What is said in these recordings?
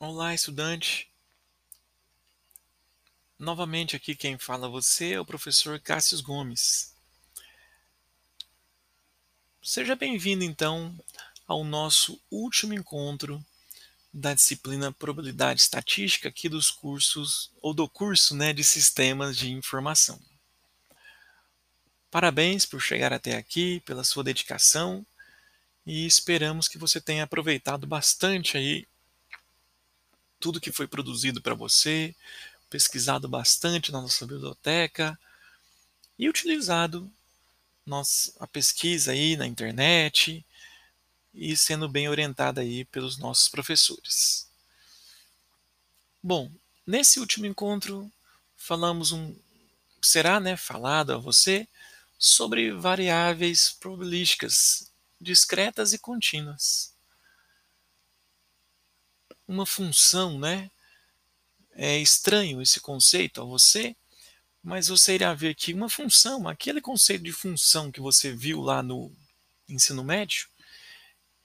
Olá, estudante. Novamente aqui quem fala a você é o professor Cássio Gomes. Seja bem-vindo então ao nosso último encontro da disciplina Probabilidade Estatística aqui dos cursos ou do curso, né, de Sistemas de Informação. Parabéns por chegar até aqui, pela sua dedicação e esperamos que você tenha aproveitado bastante aí tudo que foi produzido para você, pesquisado bastante na nossa biblioteca e utilizado nossa, a pesquisa aí na internet e sendo bem orientada aí pelos nossos professores. Bom, nesse último encontro falamos um será, né, falado a você sobre variáveis probabilísticas discretas e contínuas uma função, né? É estranho esse conceito a você, mas você irá ver que uma função, aquele conceito de função que você viu lá no ensino médio,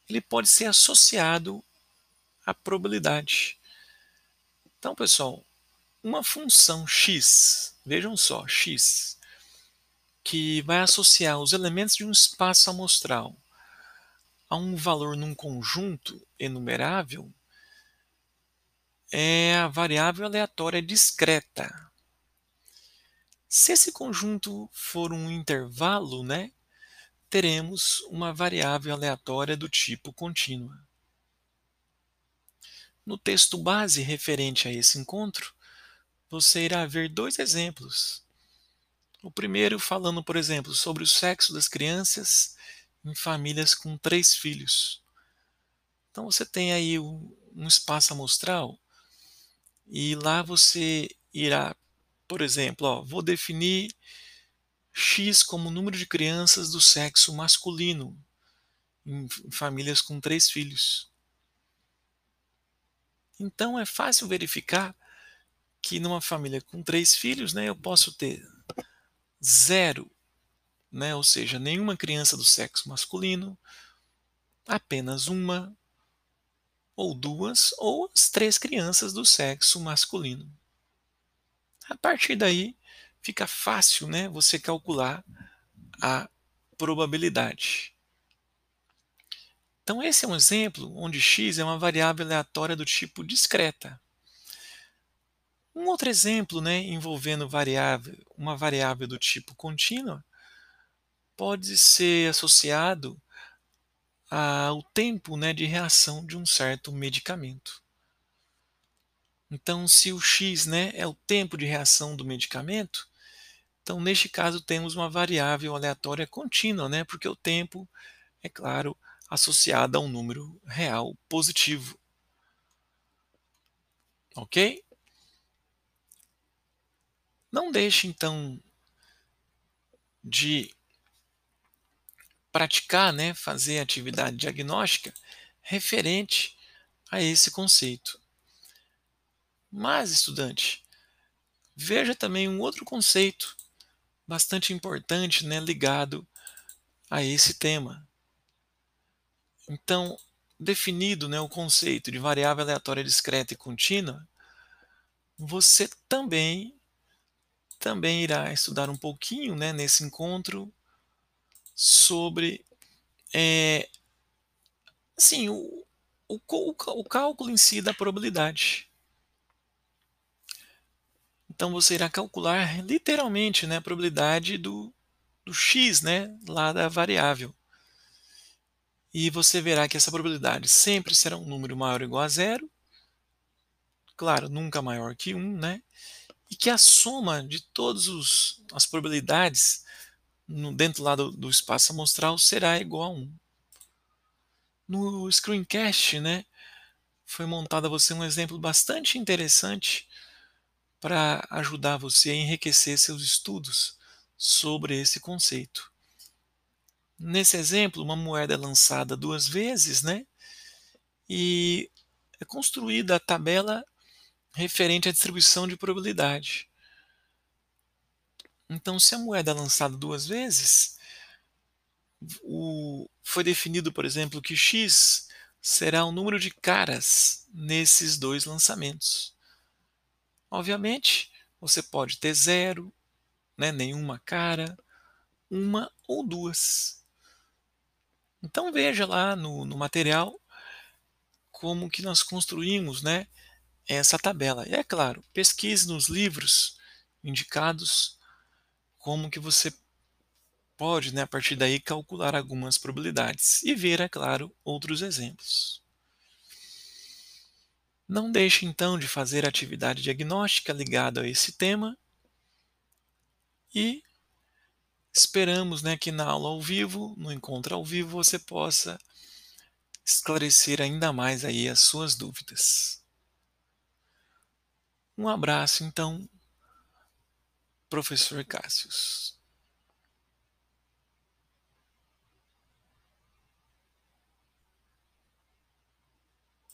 ele pode ser associado à probabilidade. Então, pessoal, uma função x, vejam só, x, que vai associar os elementos de um espaço amostral a um valor num conjunto enumerável, é a variável aleatória discreta. Se esse conjunto for um intervalo, né, teremos uma variável aleatória do tipo contínua. No texto base referente a esse encontro, você irá ver dois exemplos. O primeiro falando, por exemplo, sobre o sexo das crianças em famílias com três filhos. Então você tem aí um espaço amostral e lá você irá, por exemplo, ó, vou definir X como número de crianças do sexo masculino em famílias com três filhos. Então é fácil verificar que numa família com três filhos, né, eu posso ter zero, né, ou seja, nenhuma criança do sexo masculino, apenas uma ou duas, ou as três crianças do sexo masculino. A partir daí, fica fácil né, você calcular a probabilidade. Então, esse é um exemplo onde x é uma variável aleatória do tipo discreta. Um outro exemplo né, envolvendo variável, uma variável do tipo contínua pode ser associado o tempo né, de reação de um certo medicamento. Então, se o x né, é o tempo de reação do medicamento, então neste caso temos uma variável aleatória contínua, né, porque o tempo, é claro, associado a um número real positivo. Ok? Não deixe então de praticar, né, fazer atividade diagnóstica referente a esse conceito. Mas, estudante, veja também um outro conceito bastante importante, né, ligado a esse tema. Então, definido né, o conceito de variável aleatória discreta e contínua, você também também irá estudar um pouquinho né, nesse encontro sobre é, assim, o, o, o, cálculo em si da probabilidade. Então você irá calcular literalmente né, a probabilidade do, do x né, lá da variável. E você verá que essa probabilidade sempre será um número maior ou igual a zero. Claro, nunca maior que 1, né? E que a soma de todas as probabilidades no, dentro lá do, do espaço amostral será igual a 1. No screencast, né, foi montado a você um exemplo bastante interessante para ajudar você a enriquecer seus estudos sobre esse conceito. Nesse exemplo, uma moeda é lançada duas vezes, né? E é construída a tabela referente à distribuição de probabilidade. Então, se a moeda é lançada duas vezes, o, foi definido, por exemplo, que x será o número de caras nesses dois lançamentos. Obviamente, você pode ter zero, né, nenhuma cara, uma ou duas. Então veja lá no, no material como que nós construímos né, essa tabela. E é claro, pesquise nos livros indicados como que você pode, né, a partir daí, calcular algumas probabilidades e ver, é claro, outros exemplos. Não deixe então de fazer atividade diagnóstica ligada a esse tema e esperamos né, que na aula ao vivo, no encontro ao vivo, você possa esclarecer ainda mais aí as suas dúvidas. Um abraço então, professor Cássius.